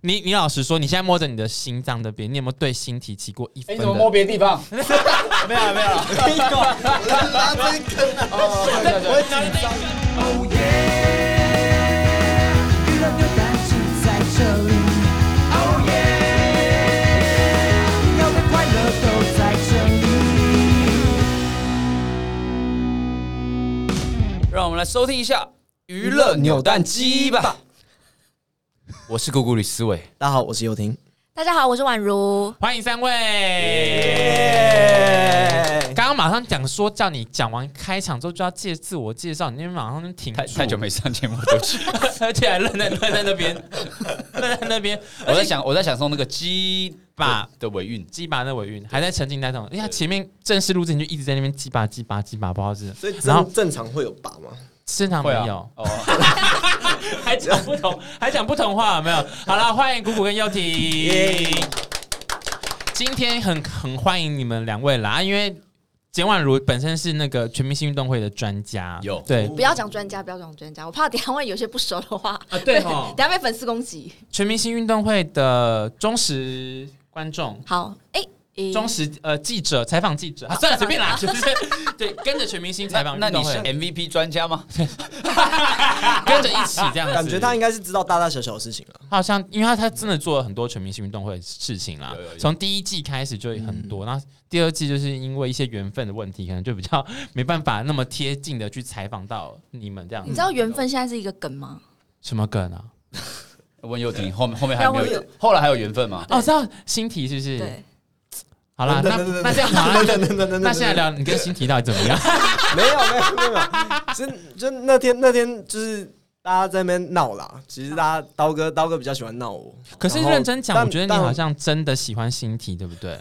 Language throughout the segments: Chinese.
你你老实说，你现在摸着你的心脏那边，你有没有对心提起过一分？你怎么摸别的地方？没有没有没有，拉这一根啊！我会紧张。Oh yeah，娱乐扭蛋机在这里。Oh yeah，要的快乐都在这里。让我们来收听一下娱乐扭蛋机吧。我是姑姑李思伟，大家好，我是尤婷，大家好，我是宛如，欢迎三位。刚刚马上讲说叫你讲完开场之后就要介自我介绍，你那边马上就停。太太久没上节目，对不起，而且还愣在愣在那边，愣在那边。我在想，我在想说那个鸡巴的尾韵，鸡巴的尾韵还在沉浸在那种。哎呀，前面正式录制你就一直在那边鸡巴鸡巴鸡巴，不知道是。所以然后正常会有拔吗？正常没有。还讲不同，还讲不同话有没有？好了，欢迎鼓鼓跟幼婷。今天很很欢迎你们两位啦，因为简婉如本身是那个全明星运动会的专家，有对，不要讲专家，不要讲专家，我怕等下万一有些不熟的话啊，对哈，等下被粉丝攻击。全明星运动会的忠实观众，好，哎。忠实呃记者采访记者，啊、算了随便啦，就是对跟着全明星采访。那你是 MVP 专家吗？跟着一起这样子，感觉他应该是知道大大小小的事情了。他好像因为他他真的做了很多全明星运动会的事情啦，从第一季开始就很多，然后第二季就是因为一些缘分的问题，可能就比较没办法那么贴近的去采访到你们这样。你知道缘分现在是一个梗吗？什么梗啊？问幼婷，后面后面还有没有？后来还有缘分吗？哦，知道新题是不是？对。好啦，那那这样好了，那现在聊你跟新提到底怎么样？没有没有没有，就就那天那天就是大家在那边闹啦。其实大家刀哥刀哥比较喜欢闹我，可是认真讲，我觉得你好像真的喜欢新提，对不对？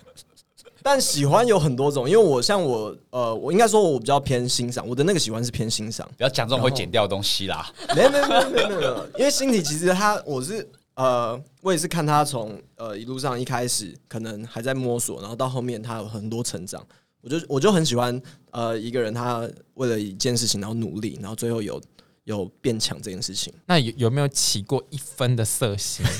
但喜欢有很多种，因为我像我呃，我应该说我比较偏欣赏，我的那个喜欢是偏欣赏。不要讲这种会剪掉的东西啦。没有没有没有没有没有，因为新提其实他我是。呃，我也是看他从呃一路上一开始可能还在摸索，然后到后面他有很多成长，我就我就很喜欢呃一个人他为了一件事情然后努力，然后最后有有变强这件事情。那有有没有起过一分的色心？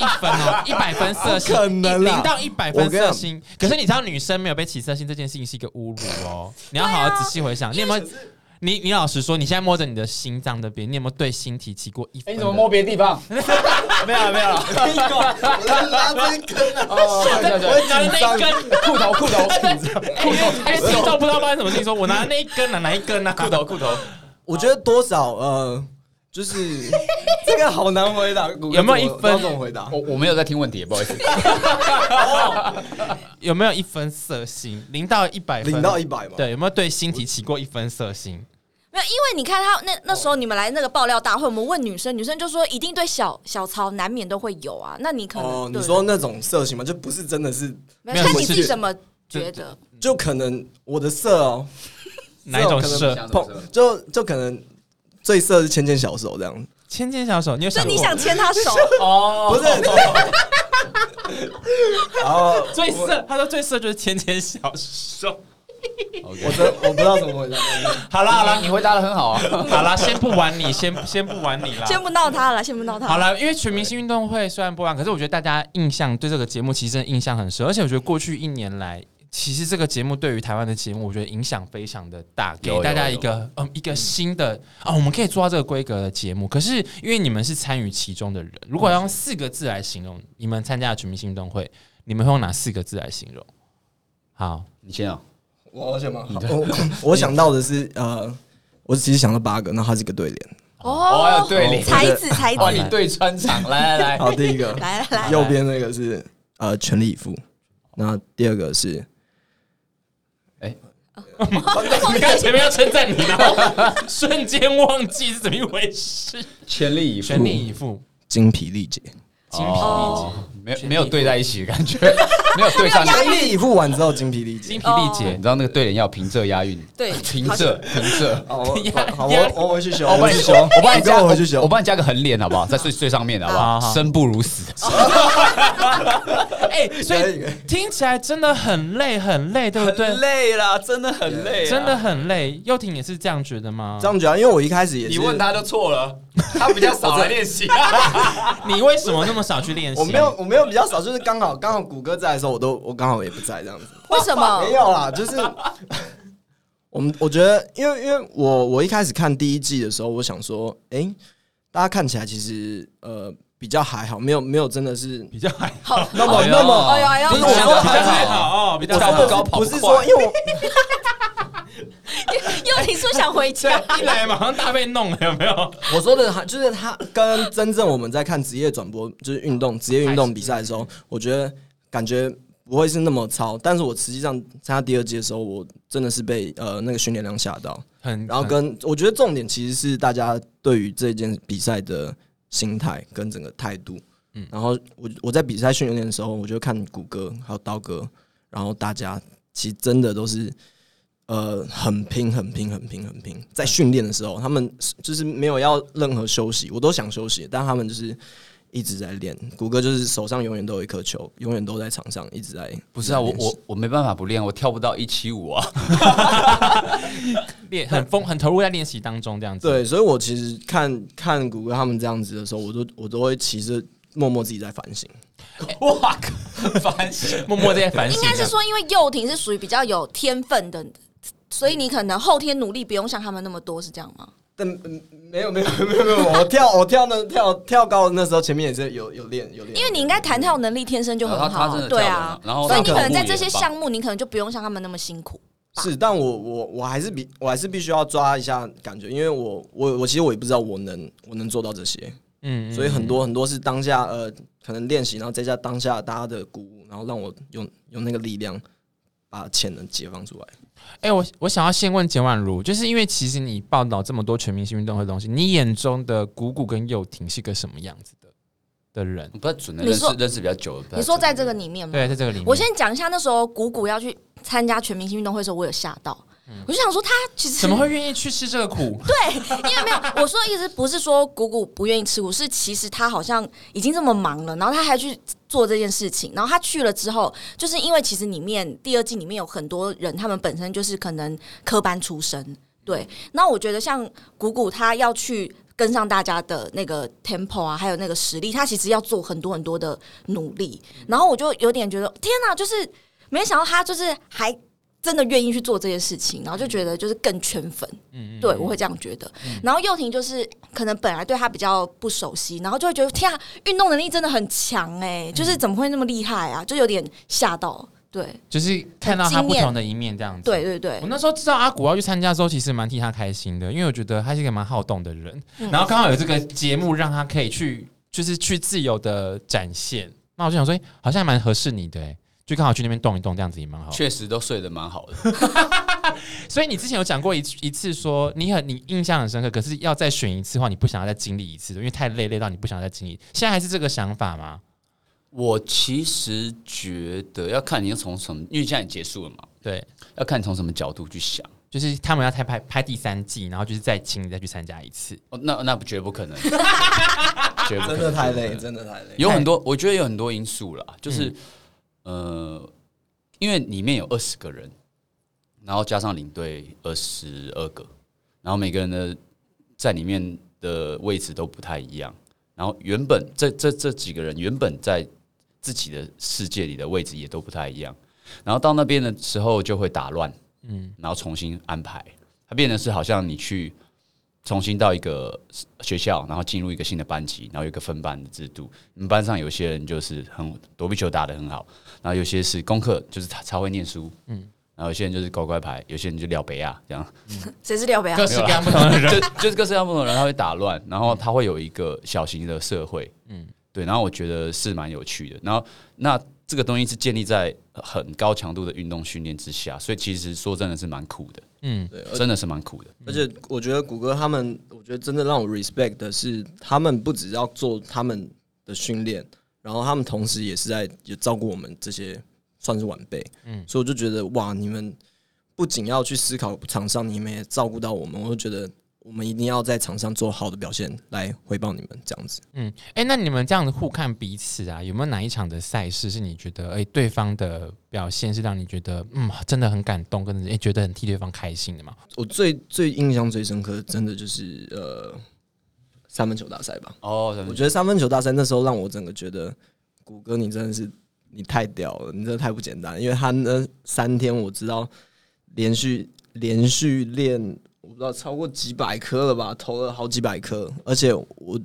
一分哦，一百分色心，可能零到一百分色心。可是你知道女生没有被起色心这件事情是一个侮辱哦，你要好好仔细回想，你有没有？你你老实说，你现在摸着你的心脏那边，你有没有对心提起过一分？你怎么摸别的地方？没有没有，我拉这一根我拿那一根裤头裤头 裤头，哎，听众不知道发生什么事情，说我拿那一根啊，哪一根啊？裤头裤头，我觉得多少呃，就是 这个好难回答，有没有一分？怎么回答？我我没有在听问题，不好意思。有没有一分色心？零到一百分，零到一百嘛？对，有没有对心提起过一分色心？没有，因为你看他那那时候你们来那个爆料大会，我们问女生，女生就说一定对小小曹难免都会有啊。那你可能哦，你说那种色情吗？就不是真的是，没有，看你自己怎么觉得？就可能我的色哦，哪一种色？碰就就可能最色是牵牵小手这样，牵牵小手，你有想过？你想牵他手 哦？不是，然后最色，他说最色就是牵牵小手。我的我不知道怎么回答。好了好了，你回答的很好啊。好了，先不玩你，先先不玩你了，先不闹他了，先不闹他。好了，因为全明星运动会虽然不玩，可是我觉得大家印象对这个节目其实真的印象很深，而且我觉得过去一年来，其实这个节目对于台湾的节目，我觉得影响非常的大，给大家一个嗯一个新的啊、哦，我们可以做到这个规格的节目。可是因为你们是参与其中的人，如果要用四个字来形容你们参加的全明星运动会，你们会用哪四个字来形容？好，你先啊。我好想吗？我我想到的是呃，我其实想到八个，那它是一个对联哦，对联才子才子，帮你对穿场，来来来，好，第一个 来来来，右边那个是呃全力以赴，那第二个是哎，你看前面要称赞你，然后瞬间忘记是怎么一回事，全力以赴，全力以赴，精疲力竭，精疲力竭，没有没有对在一起的感觉，没有对上。全力以赴完之后精疲力竭，精疲力竭你。知道那个对联要平仄押韵，对平仄平仄。好，我 好，我我回去修，我帮你修，我帮你加，我回去修，我帮你加个横联好不好？在最最上面好不好？生不如死。哎，所以听起来真的很累，很累，对不对？累了，真的很累真的很累。幼婷也是这样觉得吗？这样觉得，因为我一开始也是，你问他就错了，他比较少在练习。你为什么那么少去练习？我没有，我没有比较少，就是刚好刚好谷歌在的时候，我都我刚好也不在这样子。为什么 没？有啦，就是我们我觉得，因为因为我我一开始看第一季的时候，我想说，哎，大家看起来其实呃比较还好，没有没有真的是比较还好，那么那么不是我说比较还好哦，比较还好。我说的是不是说，因为我又你说想回家，一来马上大被弄了，有没有？我说的还就是他跟真正我们在看职业转播，就是运动职业运动比赛的时候，我觉得感觉不会是那么糙，但是我实际上参加第二季的时候，我真的是被呃那个训练量吓到，很，然后跟我觉得重点其实是大家对于这件比赛的心态跟整个态度，嗯，然后我我在比赛训练的时候，我就看谷歌还有刀哥，然后大家其实真的都是。呃，很拼，很拼，很拼，很拼。在训练的时候，他们就是没有要任何休息，我都想休息，但他们就是一直在练。谷歌就是手上永远都有一颗球，永远都在场上，一直在。不是啊，我我我没办法不练，我跳不到一七五啊。练很疯，很投入在练习当中，这样子。对，所以我其实看看谷歌他们这样子的时候，我都我都会其实默默自己在反省。哇，反省，默默在反省。应该是说，因为幼婷是属于比较有天分的。所以你可能后天努力不用像他们那么多，是这样吗？但嗯，没有没有 没有没有，我跳我跳那跳跳高的那时候前面也是有有练有练。因为你应该弹跳能力天生就很好，对啊。然后所以你可能在这些项目，你可能就不用像他们那么辛苦。是，但我我我还是比我还是必须要抓一下感觉，因为我我我其实我也不知道我能我能做到这些，嗯，所以很多很多是当下呃可能练习，然后再加当下大家的鼓舞，然后让我用用那个力量把潜能解放出来。哎、欸，我我想要先问简婉如，就是因为其实你报道这么多全明星运动会的东西，你眼中的谷谷跟幼婷是个什么样子的的人？不太准的，认识认识比较久。你说在这个里面吗？对，在这个里面。我先讲一下，那时候谷谷要去参加全明星运动会的时候，我有吓到。我就想说，他其实怎么会愿意去吃这个苦？对，因为没有我说的意思不是说谷谷不愿意吃苦，是其实他好像已经这么忙了，然后他还去做这件事情。然后他去了之后，就是因为其实里面第二季里面有很多人，他们本身就是可能科班出身。对，那我觉得像谷谷，他要去跟上大家的那个 tempo 啊，还有那个实力，他其实要做很多很多的努力。然后我就有点觉得，天哪，就是没想到他就是还。真的愿意去做这些事情，然后就觉得就是更圈粉，嗯，对我会这样觉得。嗯、然后幼婷就是可能本来对他比较不熟悉，然后就会觉得天啊，运动能力真的很强哎，嗯、就是怎么会那么厉害啊？就有点吓到，对，就是看到他不同的一面这样子。对对对，我那时候知道阿古要去参加的时候，其实蛮替他开心的，因为我觉得他是一个蛮好动的人，嗯、然后刚好有这个节目让他可以去，就是去自由的展现。那我就想说，好像还蛮合适你的哎。就刚好去那边动一动，这样子也蛮好。确实都睡得蛮好的。所以你之前有讲过一一次，说你很你印象很深刻，可是要再选一次的话，你不想要再经历一次，因为太累，累到你不想再经历。现在还是这个想法吗？我其实觉得要看你要从什么，因为现在也结束了嘛。对，要看你从什么角度去想。就是他们要拍拍拍第三季，然后就是再请你再去参加一次。哦，那那不绝不可能，绝不可能，真的太累，真的太累。有很多，我觉得有很多因素啦，就是。嗯呃，因为里面有二十个人，然后加上领队二十二个，然后每个人的在里面的位置都不太一样。然后原本这这这几个人原本在自己的世界里的位置也都不太一样。然后到那边的时候就会打乱，嗯，然后重新安排。它变得是好像你去。重新到一个学校，然后进入一个新的班级，然后有一个分班的制度。你们班上有些人就是很躲避球打得很好，然后有些是功课就是他超会念书，嗯，然后有些人就是乖乖牌，有些人就撩北亚这样。谁是撩北亚？各式各样不同的人，就 就是各式各样不同的人，他会打乱，然后他会有一个小型的社会，嗯，对。然后我觉得是蛮有趣的。然后那。这个东西是建立在很高强度的运动训练之下，所以其实说真的是蛮苦的，嗯，对，真的是蛮苦的。而且我觉得谷歌他们，我觉得真的让我 respect 的是，他们不只要做他们的训练，然后他们同时也是在也照顾我们这些算是晚辈，嗯，所以我就觉得哇，你们不仅要去思考场上，你们也照顾到我们，我就觉得。我们一定要在场上做好的表现来回报你们，这样子。嗯，哎、欸，那你们这样子互看彼此啊，有没有哪一场的赛事是你觉得，哎、欸，对方的表现是让你觉得，嗯，真的很感动，跟哎、欸、觉得很替对方开心的嘛？我最最印象最深刻的，真的就是呃三分球大赛吧。哦，我觉得三分球大赛那时候让我整个觉得，谷歌你真的是你太屌了，你真的太不简单，因为他那三天我知道连续连续练。我不知道超过几百颗了吧，投了好几百颗，而且我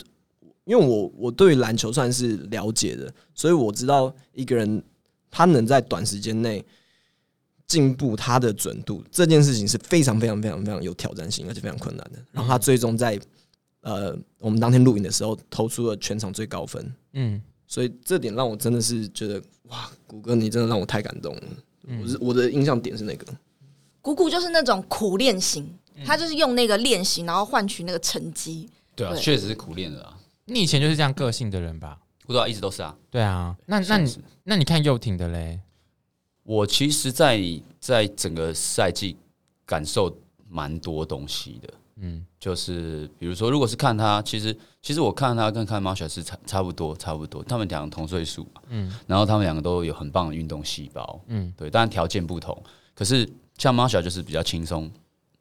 因为我我对篮球算是了解的，所以我知道一个人他能在短时间内进步他的准度这件事情是非常非常非常非常有挑战性，而且非常困难的。然后他最终在呃我们当天录影的时候投出了全场最高分，嗯，所以这点让我真的是觉得哇，谷歌你真的让我太感动了。我是我的印象点是那个，谷谷就是那种苦练型。他就是用那个练习，然后换取那个成绩。对啊，确实是苦练的啊。你以前就是这样个性的人吧？不知道，一直都是啊。对啊，那那你那你看又廷的嘞？我其实在，在在整个赛季感受蛮多东西的。嗯，就是比如说，如果是看他，其实其实我看他跟看 Masha 是差差不多，差不多。他们两个同岁数，嗯，然后他们两个都有很棒的运动细胞，嗯，对。当然条件不同，可是像 Masha 就是比较轻松。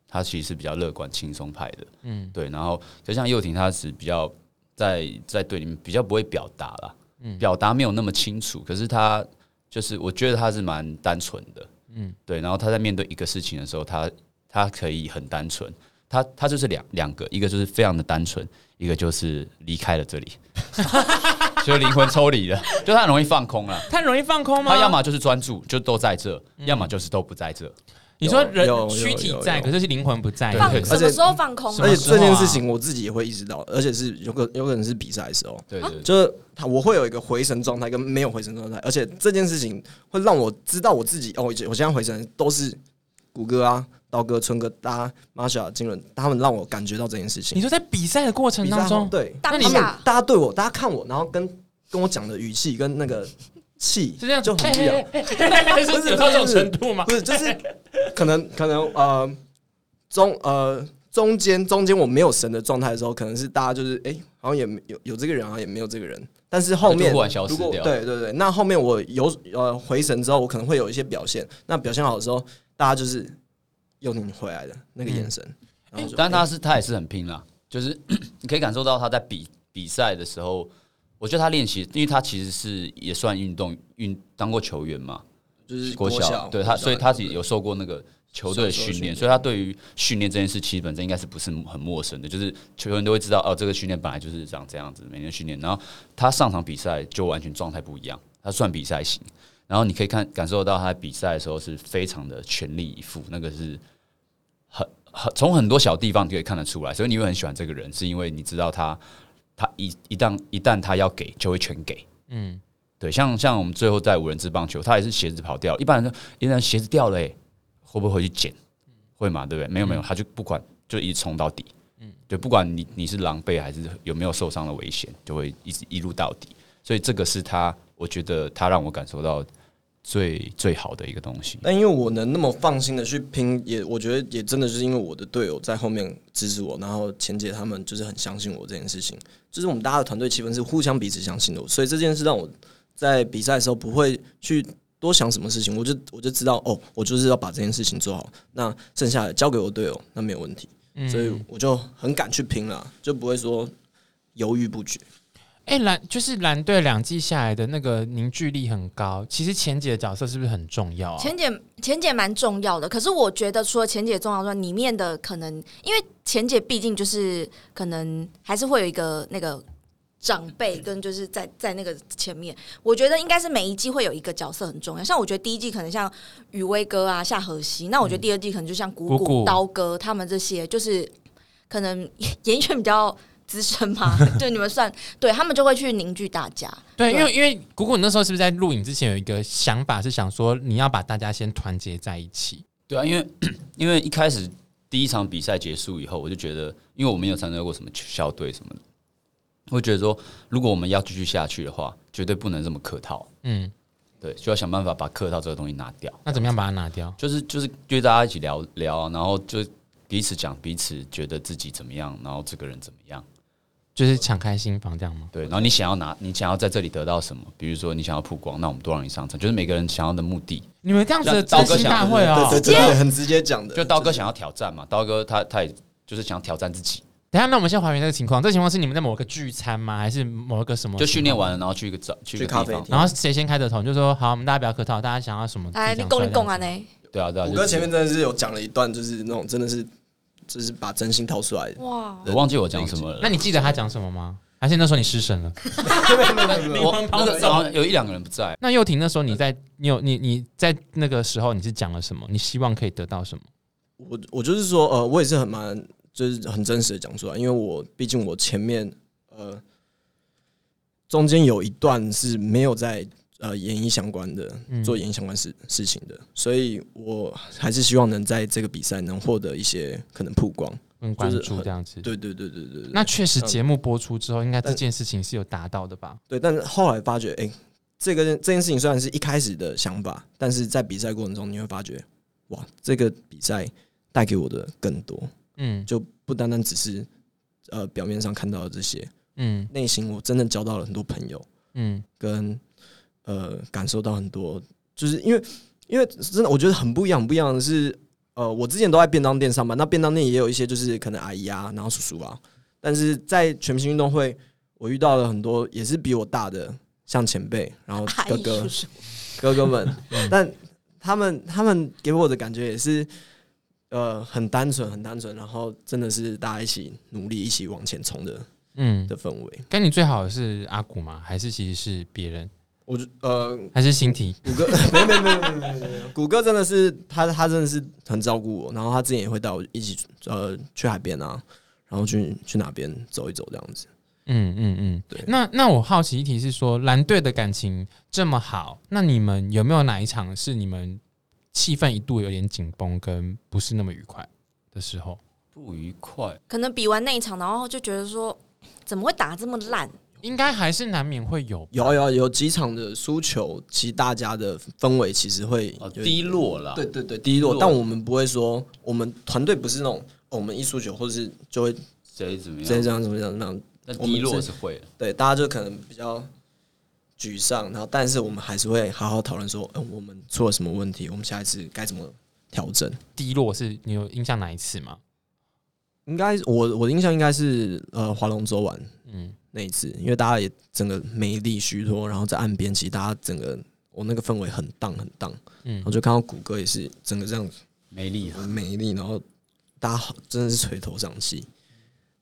他其实是比较乐观、轻松派的，嗯，对。然后就像又廷，他是比较在在队里面比较不会表达啦，嗯，表达没有那么清楚。可是他就是，我觉得他是蛮单纯的，嗯，对。然后他在面对一个事情的时候，他他可以很单纯。他他就是两两个，一个就是非常的单纯，一个就是离开了这里，就灵魂抽离了，就他很容易放空了。他很容易放空吗？他要么就是专注，就都在这；要么就是都不在这。你说人躯体在，可是是灵魂不在。放什么时候放空？而且这件事情我自己也会意识到，而且是有个有可能是比赛的时候，对对，就是他我会有一个回神状态跟没有回神状态，而且这件事情会让我知道我自己哦，我现在回神都是谷歌啊、刀哥、春哥、大家、Masha、金伦，他们让我感觉到这件事情。你说在比赛的过程当中，对，那你大家对我，大家看我，然后跟跟我讲的语气跟那个。气是这样就很不一样，不是到这种程度吗？不是，就是可能可能呃中呃中间中间我没有神的状态的时候，可能是大家就是哎、欸，好像也没有有这个人，好像也没有这个人。但是后面如果对对对，那后面我有呃回神之后，我可能会有一些表现。那表现好的时候，大家就是又拧回来的那个眼神。嗯、然后但他是他也是很拼啦，就是 你可以感受到他在比比赛的时候。我觉得他练习，因为他其实是也算运动运当过球员嘛，就是国小，对他，所以他是有受过那个球队训练，所以他对于训练这件事其实本身应该是不是很陌生的，就是球员都会知道哦，这个训练本来就是长这样子，每天训练，然后他上场比赛就完全状态不一样，他算比赛型，然后你可以看感受到他在比赛的时候是非常的全力以赴，那个是很很从很多小地方就可以看得出来，所以你会很喜欢这个人，是因为你知道他。他一一旦一旦他要给，就会全给。嗯，对，像像我们最后在五人制棒球，他也是鞋子跑掉，一般人说，一旦鞋子掉了，欸，会不会回去捡？会嘛？对不对？没有没有，他就不管，就一直冲到底。嗯，对，不管你你是狼狈还是有没有受伤的危险，就会一直一路到底。所以这个是他，我觉得他让我感受到。最最好的一个东西，但因为我能那么放心的去拼，也我觉得也真的是因为我的队友在后面支持我，然后钱姐他们就是很相信我这件事情，就是我们大家的团队气氛是互相彼此相信的，所以这件事让我在比赛的时候不会去多想什么事情，我就我就知道哦，我就是要把这件事情做好，那剩下的交给我队友，那没有问题，所以我就很敢去拼了，就不会说犹豫不决。哎，蓝就是蓝队两季下来的那个凝聚力很高。其实钱姐的角色是不是很重要啊？钱姐，钱姐蛮重要的。可是我觉得，除了钱姐重要之外，里面的可能，因为钱姐毕竟就是可能还是会有一个那个长辈跟就是在在那个前面。我觉得应该是每一季会有一个角色很重要。像我觉得第一季可能像雨薇哥啊、夏荷西，那我觉得第二季可能就像谷谷、刀哥他们这些，就是可能 演员比较。资深吗，对你们算对，他们就会去凝聚大家。对，因为因为姑姑，你那时候是不是在录影之前有一个想法，是想说你要把大家先团结在一起？对啊，因为因为一开始第一场比赛结束以后，我就觉得，因为我没有参加过什么校队什么的，我觉得说，如果我们要继续下去的话，绝对不能这么客套。嗯，对，就要想办法把客套这个东西拿掉。那怎么样把它拿掉？就是就是约大家一起聊聊啊，然后就彼此讲彼此觉得自己怎么样，然后这个人怎么样。就是敞开心房这样吗？对，然后你想要拿，你想要在这里得到什么？比如说你想要曝光，那我们都让你上场。就是每个人想要的目的。你们这样子的真心大会哦，对对对，很直接讲的。就刀哥想要挑战嘛，刀哥他他也就是想挑战自己。等下，那我们先还原这个情况。这个情况是你们在某个聚餐吗？还是某一个什么？就训练完了，然后去一个找去一个咖啡厅，然后谁先开的头？就说好，我们大家不要客套，大家想要什么？哎，你讲你讲啊呢？对啊对啊，我哥前面真的是有讲了一段，就是那种真的是就是把真心掏出来的。哇，我忘记我讲什么了。那你记得他讲什么吗？还是那时候你失神了？我那个早上有一两个人不在。那又婷那时候你在，你有你你在那个时候你是讲了什么？你希望可以得到什么？我我就是说，呃，我也是很蛮就是很真实的讲出来，因为我毕竟我前面呃中间有一段是没有在呃演艺相关的做演艺相关事事情的，所以我还是希望能在这个比赛能获得一些可能曝光。嗯，关注这样子，对对对对对，对。那确实节目播出之后，应该这件事情是有达到的吧？对，但是后来发觉，哎、欸，这个这件事情虽然是一开始的想法，但是在比赛过程中，你会发觉，哇，这个比赛带给我的更多，嗯，就不单单只是呃表面上看到的这些，嗯，内心我真的交到了很多朋友，嗯，跟呃感受到很多，就是因为因为真的我觉得很不一样，不一样的是。呃，我之前都在便当店上班，那便当店也有一些就是可能阿姨啊，然后叔叔啊，但是在全明星运动会，我遇到了很多也是比我大的，像前辈，然后哥哥哥哥们，但他们他们给我的感觉也是，呃，很单纯，很单纯，然后真的是大家一起努力，一起往前冲的，嗯的氛围。跟你最好的是阿古吗？还是其实是别人？我就呃，还是新体谷歌，没没没没没没，谷歌真的是他，他真的是很照顾我，然后他之前也会带我一起呃去海边啊，然后去去哪边走一走这样子。嗯嗯嗯，对。那那我好奇一题是说，蓝队的感情这么好，那你们有没有哪一场是你们气氛一度有点紧绷，跟不是那么愉快的时候？不愉快，可能比完那一场，然后就觉得说，怎么会打这么烂？应该还是难免会有，有有有几场的输球，其实大家的氛围其实会低落了。对对对，低落。但我们不会说，我们团队不是那种，我们一输球或者是就会谁怎么样，谁这样怎么样怎么样。那低落是会，对，大家就可能比较沮丧，然后但是我们还是会好好讨论说，嗯，我们出了什么问题，我们下一次该怎么调整。低落是你有印象哪一次吗？应该我我的印象应该是呃华龙舟湾，嗯。那一次，因为大家也整个没力虚脱，然后在岸边，其实大家整个我那个氛围很荡很荡，嗯，我就看到谷歌也是整个这样子没力很没力，然后大家真的是垂头丧气。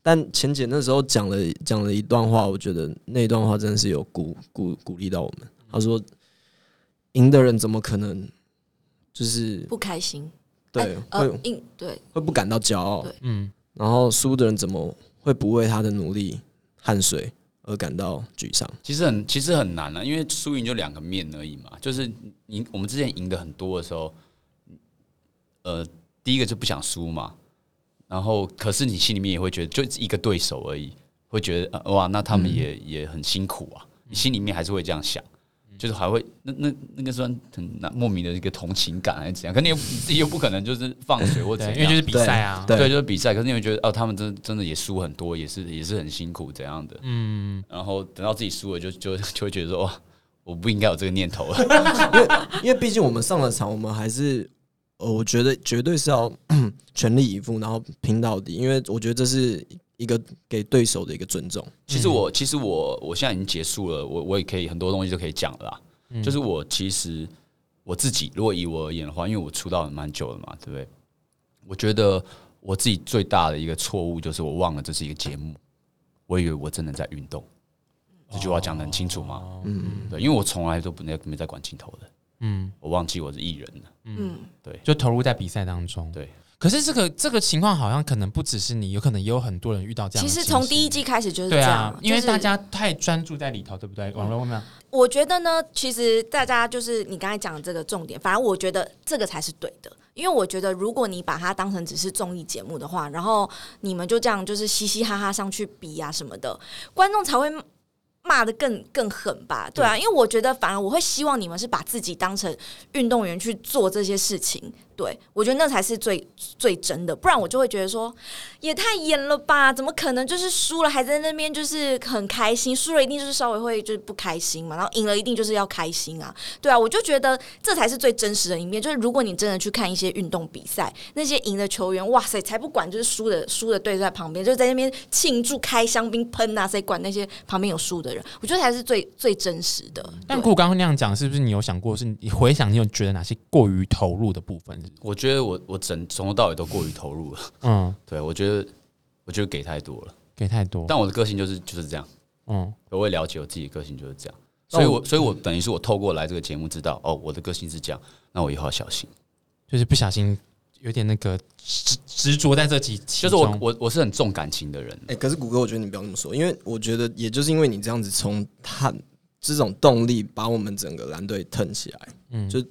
但钱姐那时候讲了讲了一段话，我觉得那段话真的是有鼓鼓鼓励到我们。她说：“赢的人怎么可能就是不开心？对，会赢对会不感到骄傲？嗯，然后输的人怎么会不为他的努力？”汗水而感到沮丧，其实很其实很难啊，因为输赢就两个面而已嘛。就是赢，我们之前赢的很多的时候，呃，第一个就不想输嘛。然后，可是你心里面也会觉得，就一个对手而已，会觉得、呃、哇，那他们也、也很辛苦啊。你心里面还是会这样想。就是还会那那那个算很莫名的一个同情感还是怎样？可你自己又不可能就是放水或怎样，因为就是比赛啊，对，对，就是比赛。可是你会觉得哦，他们真真的也输很多，也是也是很辛苦怎样的。嗯，然后等到自己输了就，就就就会觉得说哇，我不应该有这个念头了。因为因为毕竟我们上了场，我们还是呃，我觉得绝对是要 全力以赴，然后拼到底。因为我觉得这是。一个给对手的一个尊重。其实我，其实我，我现在已经结束了，我我也可以很多东西都可以讲了啦。嗯、就是我其实我自己，如果以我而言的话，因为我出道了蛮久了嘛，对不对？我觉得我自己最大的一个错误就是我忘了这是一个节目，我以为我真的在运动。这句话讲的很清楚吗？嗯，对，因为我从来都不没没在管镜头的。嗯，我忘记我是艺人了。嗯，对，就投入在比赛当中。对。可是这个这个情况好像可能不只是你，有可能也有很多人遇到这样。其实从第一季开始就是这样，因为大家太专注在里头，对不对？网络上面，我觉得呢，其实大家就是你刚才讲的这个重点，反而我觉得这个才是对的，因为我觉得如果你把它当成只是综艺节目的话，然后你们就这样就是嘻嘻哈哈上去比啊什么的，观众才会。骂的更更狠吧，对啊，因为我觉得反而我会希望你们是把自己当成运动员去做这些事情。对，我觉得那才是最最真的，不然我就会觉得说也太演了吧？怎么可能就是输了还在那边就是很开心，输了一定就是稍微会就是不开心嘛，然后赢了一定就是要开心啊？对啊，我就觉得这才是最真实的一面。就是如果你真的去看一些运动比赛，那些赢的球员，哇塞，才不管就是输的输的队在旁边，就在那边庆祝开香槟喷啊，谁管那些旁边有输的人？我觉得才是最最真实的。但顾刚刚那样讲，是不是你有想过，是你回想你有觉得哪些过于投入的部分？我觉得我我整从头到尾都过于投入了，嗯，对我觉得我觉得给太多了，给太多。但我的个性就是就是这样，嗯，我也了解我自己的个性就是这样，所以我所以我等于是我透过来这个节目知道，哦，我的个性是这样，那我以后要小心，就是不小心有点那个执执着在这几，就是我我我是很重感情的人，哎、欸，可是谷歌，我觉得你不要那么说，因为我觉得也就是因为你这样子从他这种动力把我们整个蓝队腾起来，嗯，就。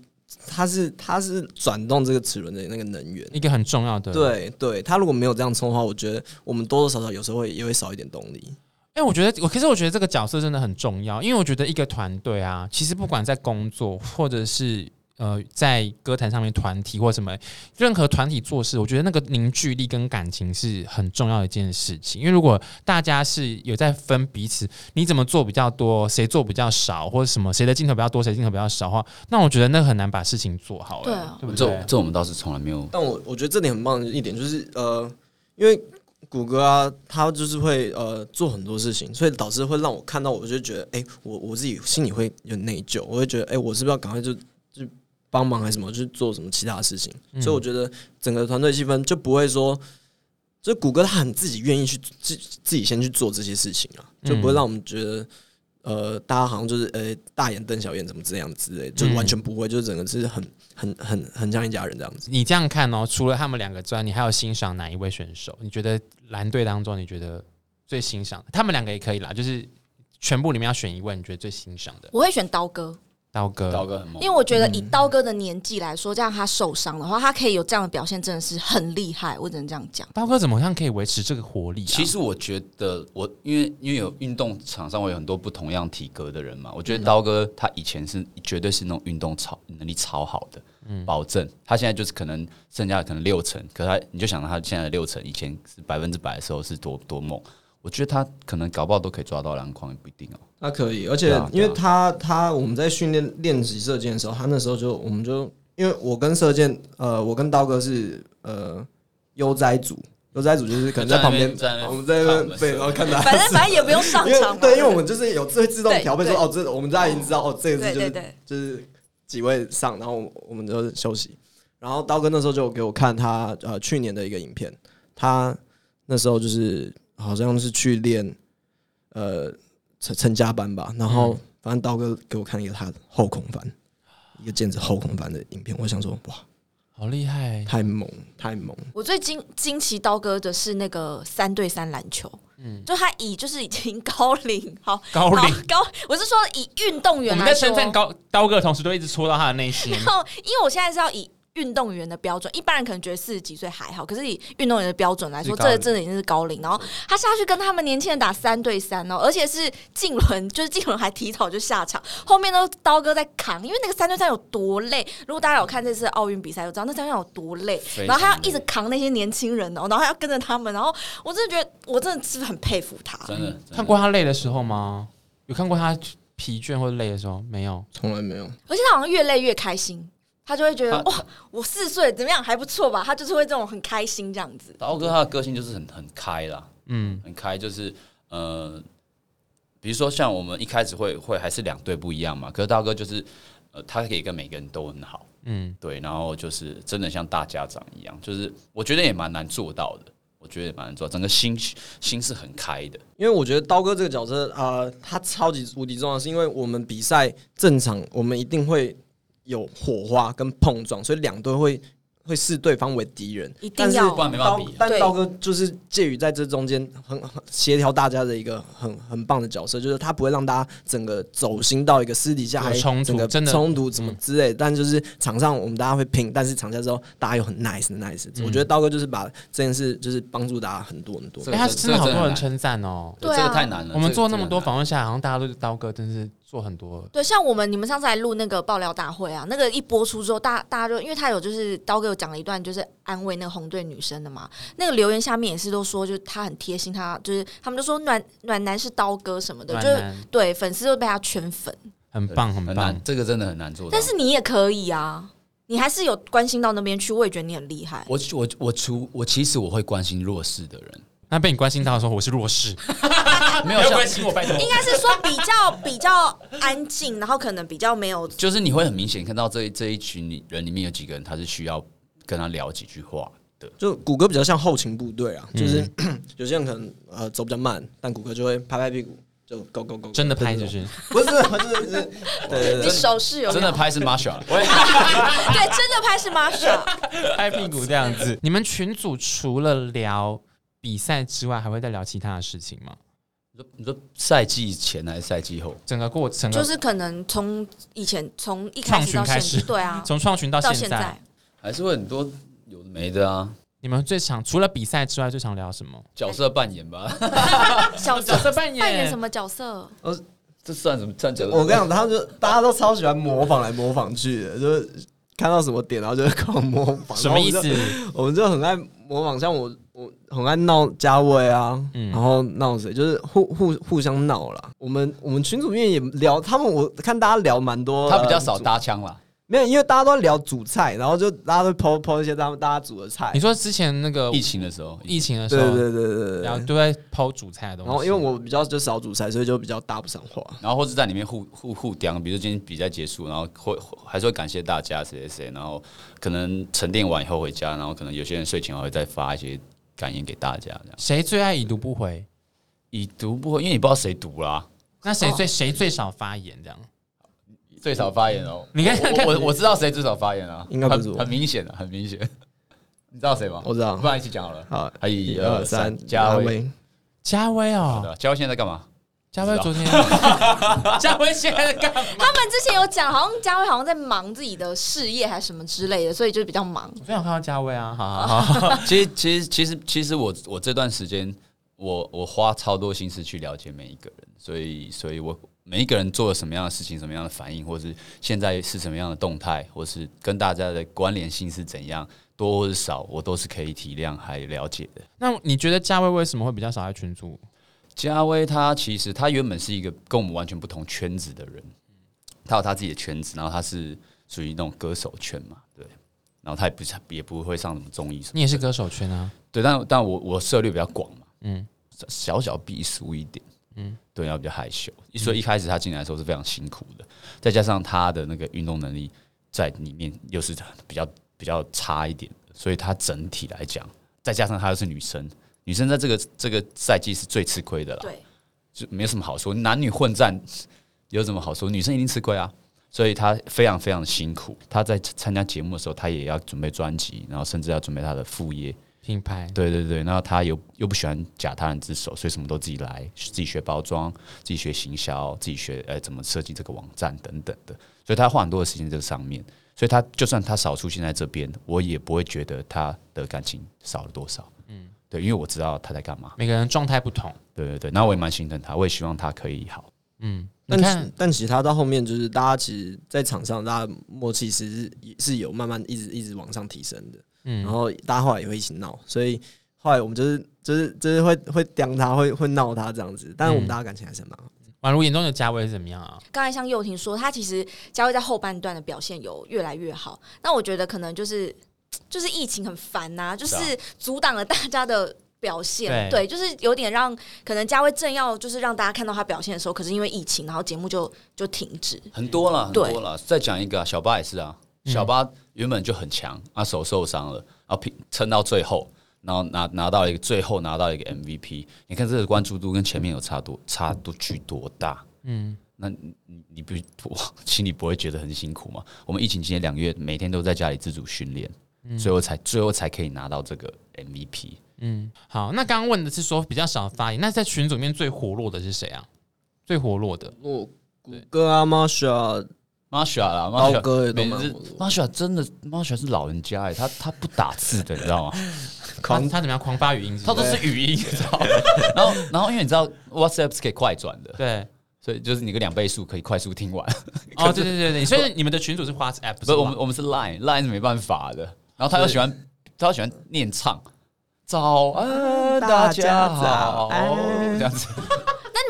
他是它是转动这个齿轮的那个能源，一个很重要的。对对，它如果没有这样冲的话，我觉得我们多多少少有时候会也会少一点动力。哎，我觉得我可是我觉得这个角色真的很重要，因为我觉得一个团队啊，其实不管在工作或者是。呃，在歌坛上面，团体或什么，任何团体做事，我觉得那个凝聚力跟感情是很重要的一件事情。因为如果大家是有在分彼此，你怎么做比较多，谁做比较少，或者什么谁的镜头比较多，谁镜头比较少的话，那我觉得那很难把事情做好。对啊，对不对？这这我们倒是从来没有。但我我觉得这点很棒的一点就是，呃，因为谷歌啊，他就是会呃做很多事情，所以导致会让我看到，我就觉得，哎、欸，我我自己心里会有内疚，我会觉得，哎、欸，我是不是要赶快就就。帮忙还是什么，去做什么其他的事情，嗯、所以我觉得整个团队气氛就不会说，就谷歌他很自己愿意去自自己先去做这些事情啊，就不会让我们觉得，呃，大家好像就是呃、欸、大眼瞪小眼怎么这样之类，就完全不会，就整个是很很很很像一家人这样子。你这样看哦，除了他们两个之外，你还有欣赏哪一位选手？你觉得蓝队当中你觉得最欣赏？他们两个也可以啦，就是全部里面要选一位，你觉得最欣赏的？我会选刀哥。刀哥，刀哥很猛，因为我觉得以刀哥的年纪来说，这样他受伤的话，他可以有这样的表现，真的是很厉害。我只能这样讲。刀哥怎么样可以维持这个活力啊？其实我觉得，我因为因为有运动场上会有很多不同样体格的人嘛，我觉得刀哥他以前是绝对是那种运动超能力超好的，嗯，保证。他现在就是可能剩下可能六成，可是他你就想到他现在的六成，以前是百分之百的时候是多多猛。我觉得他可能搞不好都可以抓到篮筐，也不一定哦。他可以，而且因为他他我们在训练练习射箭的时候，他那时候就我们就因为我跟射箭，呃，我跟刀哥是呃悠哉组，悠哉组就是可能在旁边，我们在那边对，然后看他，反正反正也不用上场，对，因为我们就是有会自动调配说哦，这我们大家已经知道哦，这个是就是就是几位上，然后我们就休息。然后刀哥那时候就给我看他呃去年的一个影片，他那时候就是。好像是去练，呃，成成家班吧。然后，反正刀哥给我看一个他的后空翻，一个毽子后空翻的影片。我想说，哇，好厉害，太猛，太猛！我最惊惊奇刀哥的是那个三对三篮球，嗯，就他以就是已经高龄，好高龄高，我是说以运动员来说，我们在称赞高刀哥的同时，都一直戳到他的内心。然后，因为我现在是要以。运动员的标准，一般人可能觉得四十几岁还好，可是以运动员的标准来说，这真的已经是高龄。然后他下去跟他们年轻人打三对三哦，而且是进轮，就是进轮还提早就下场，后面都刀哥在扛，因为那个三对三有多累。如果大家有看这次奥运比赛，就知道那三对三有多累。然后他要一直扛那些年轻人哦，然后还要跟着他们。然后我真的觉得，我真的是很佩服他。真的，看过他累的时候吗？有看过他疲倦或者累的时候？没有，从来没有。而且他好像越累越开心。他就会觉得哇，我四岁怎么样还不错吧？他就是会这种很开心这样子。刀哥他的个性就是很很开啦，嗯，很开，就是呃，比如说像我们一开始会会还是两队不一样嘛，可是刀哥就是呃，他可以跟每个人都很好，嗯，对，然后就是真的像大家长一样，就是我觉得也蛮难做到的，我觉得也蛮难做到，整个心心是很开的。因为我觉得刀哥这个角色啊、呃，他超级无敌重要，是因为我们比赛正常，我们一定会。有火花跟碰撞，所以两队会会视对方为敌人，一定要。不然没办法比。啊对。但刀哥就是介于在这中间，很很协调大家的一个很很棒的角色，就是他不会让大家整个走心到一个私底下还有冲突整个真的冲突怎么嗯之类，但就是场上我们大家会拼，但是场下之后大家又很 nice 很 nice，、我嗯觉得刀哥就是把这件事就是帮助大家很多很多这。哎，他这真的好多人称赞哦。这个太难了。我们做那么多访问下来，好像大家都是刀哥，真是做很多。对，像我们你们上次来录那个爆料大会啊，那个一播出之后，大大家就因为他有就是刀哥有讲了一段就是安慰那个红队女生的嘛，那个留言下面也是都说，就是他很贴心，他就是他们就说暖暖男是刀哥什么的，就是对粉丝都被他圈粉，很棒，很棒。这个真的很难做到。但是你也可以啊，你还是有关心到那边去，我也觉得你很厉害。我我我除我其实我会关心弱势的人，那被你关心到的时候，我是弱势，没有关心我，拜托。应该是说比较比较安静，然后可能比较没有就是你会很明显看到这一这一群人里面有几个人他是需要跟他聊几句话的。就谷歌比较像后勤部队啊，就是、嗯有些人可能呃走比较慢，但谷歌就会拍拍屁股就 go go go，真的拍就是，不是不是不是，对对你对，手势有真的拍是 Marsha，对，真的拍是 Marsha。拍屁股这样子。你们群组除了聊比赛之外，还会再聊其他的事情吗？你说你说赛季前还是赛季后？整个过程就是可能从以前从一创开始到现群开始在，对啊，从创群到现在，到现在，还是会很多有的没的啊，你们最常除了比赛之外，最常聊什么？角色扮演吧，小 角色扮演，扮演什么角色？呃这算什么？算角色？我跟你讲，他们就大家都超喜欢模仿来模仿去的，就是看到什么点，然后就会狂模仿。什么意思？我们就很爱模仿，像我我很爱闹嘉威啊，嗯然后闹谁，就是互互互相闹啦。我们我们群组里面也聊，他们我看大家聊蛮多，他比较少呃搭腔啦。没有，因为大家都在聊煮菜，然后就大家都 po po 一些他们大家煮的菜你。说之前那个疫情的时候，疫情的时候，对对对对对对。然后都在抛煮菜的东西。然后因为我比较就少煮菜，所以就比较搭不上话。然后或是在里面互互互刁，比如说今天比赛结束，然后会还是会感谢大家谁谁谁，然后可能沉淀完以后回家，然后可能有些人睡前还会再发一些感言给大家，这样谁最爱已读不回？已读不回，因为你不知道谁读啦、那谁最谁最少发言？这样最少发言哦。你看看我我我知道谁最少发言啊，应该不是我很很明显的，很明显。你知道谁吗？我知道不然一起讲好了。好，一一二二三三，，嘉威。威，嘉威哦，嘉威现在在干嘛？嘉威昨天，嘉威现在在干嘛？他们之前有讲，好像嘉威好像在忙自己的事业还是什么之类的，所以就比较忙。我非常看到嘉威啊，好好好，其实其实其实其实我我这段时间，我我花超多心思去了解每一个人，所以所以我每一个人做了什么样的事情，什么样的反应，或是现在是什么样的动态，或是跟大家的关联性是怎样，多或是少，我都是可以体谅还了解的。那你觉得嘉威为什么会比较少在群组？嘉威他其实他原本是一个跟我们完全不同圈子的人，他有他自己的圈子，然后他是属于那种歌手圈嘛，对，然后他也不是也不会上什么综艺什么，你也是歌手圈啊，对，但但我我涉猎比较广嘛，嗯，小小避俗一点，嗯，对，然后比较害羞，所以一开始他进来的时候是非常辛苦的，再加上他的那个运动能力在里面又是比较比较差一点，所以他整体来讲，再加上她又是女生，女生在这个这个赛季是最吃亏的啦，对，就没有什么好说，男女混战有什么好说？女生一定吃亏啊，所以他非常非常辛苦。他在参加节目的时候，他也要准备专辑，然后甚至要准备他的副业。品牌，对对对，然后他又又不喜欢假他人之手，所以什么都自己来，自己学包装，自己学行销，自己学呃怎么设计这个网站等等的。所以他花很多的时间在这个上面。所以他就算他少出现在这边，我也不会觉得他的感情少了多少。嗯，对，因为我知道他在干嘛。每个人状态不同，对对对，然后我也蛮心疼他，我也希望他可以好。嗯，但但其他到后面就是大家其实，在场上大家默契其实是是有慢慢一直一直往上提升的，嗯然后大家后来也会一起闹，所以后来我们就是就是就是会会刁他，会会闹他这样子，但是我们大家感情还是很蛮好。宛如眼中的嘉威是怎么样啊？刚才像佑廷说，他其实嘉威在后半段的表现有越来越好。那我觉得可能就是就是疫情很烦呐、啊，就是阻挡了大家的表现。对对，就是有点让可能嘉威正要就是让大家看到他表现的时候，可是因为疫情，然后节目就就停止。很多了，很多了。再讲一个、啊，小八也是啊。小巴原本就很强，啊手受伤了，然后拼撑到最后，然后拿拿到一个最后拿到一个 MVP。你看这个关注度跟前面有差多差多巨多大？嗯，那你你你不我心里不会觉得很辛苦吗？我们疫情期间两个月每天都在家里自主训练，最后才最后才可以拿到这个 MVP。嗯，好，那刚刚问的是说比较少发言，那在群组里面最活络的是谁啊？最活络的，我谷歌啊，Masha。Masha 啦，刀哥也都蛮每次 Masha 真的 Masha 是老人家哎，他他不打字的，你知道吗？他他怎么样狂发语音是是？他都是语音，你知道吗？然后 然后因为你知道 WhatsApp 是可以快转的，对，所以就是你个两倍速可以快速听完。哦，对对对对，所以你们的群主是 WhatsApp，不是我们我们是 Line，Line 是没办法的。然后他又喜欢他又喜欢念唱，早安大家好，这样子。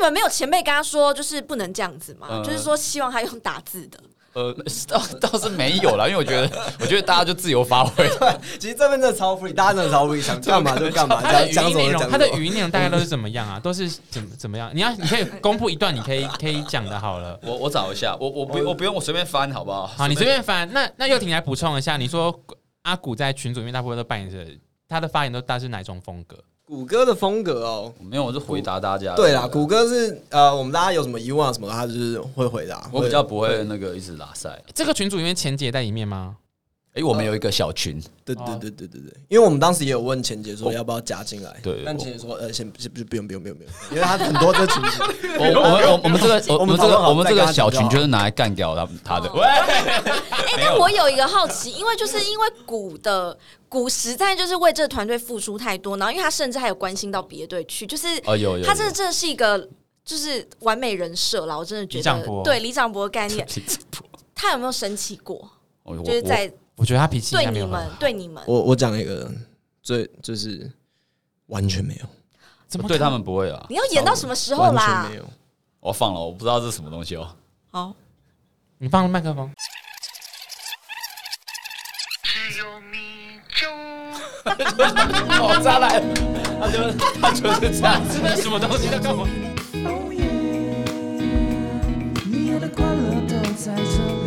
那你们没有前辈跟他说，就是不能这样子吗？就是说希望他用打字的。呃，倒倒是没有啦，因为我觉得，我觉得大家就自由发挥。其实这边真的超 free，大家真的超 free，想干嘛就干嘛。他的语音内容，他的语音内容大概都是怎么样啊？都是怎么怎么样？你要你可以公布一段，你可以可以讲的，好了。我我找一下，我我不我不用，我随便翻好不好？好，你随便翻。那那又婷来补充一下，你说阿古在群组里面大部分都扮演着他的发言都大致哪种风格？谷歌的风格哦，没有，我是回答大家。对啦，谷歌是呃，我们大家有什么疑问啊什么，他就是会回答。我比较不会那个一直拉塞。这个群组里面钱姐在里面吗？哎，我们有一个小群。对对对对对对，因为我们当时也有问钱姐说要不要加进来。对，但钱姐说呃，先不不不用不用不用不用，因为他很多这群。我我们我们这个我们这个我们这个小群就是拿来干掉他他的。哎，但我有一个好奇，因为就是因为谷的。谷实在就是为这个团队付出太多，然后因为他甚至还有关心到别队去，就是他真的真的是一个就是完美人设啦，我真的觉得对李长博的概念，他有没有生气过？就是在我觉得他脾气对你们对你们，我我讲一个最就是完全没有，怎么对他们不会啊？你要演到什么时候啦？没有，我放了，我不知道这是什么东西哦。好，你放了麦克风。哦，再来，他就他就是这样子，那 什么东西在干嘛？你的快乐都在这里。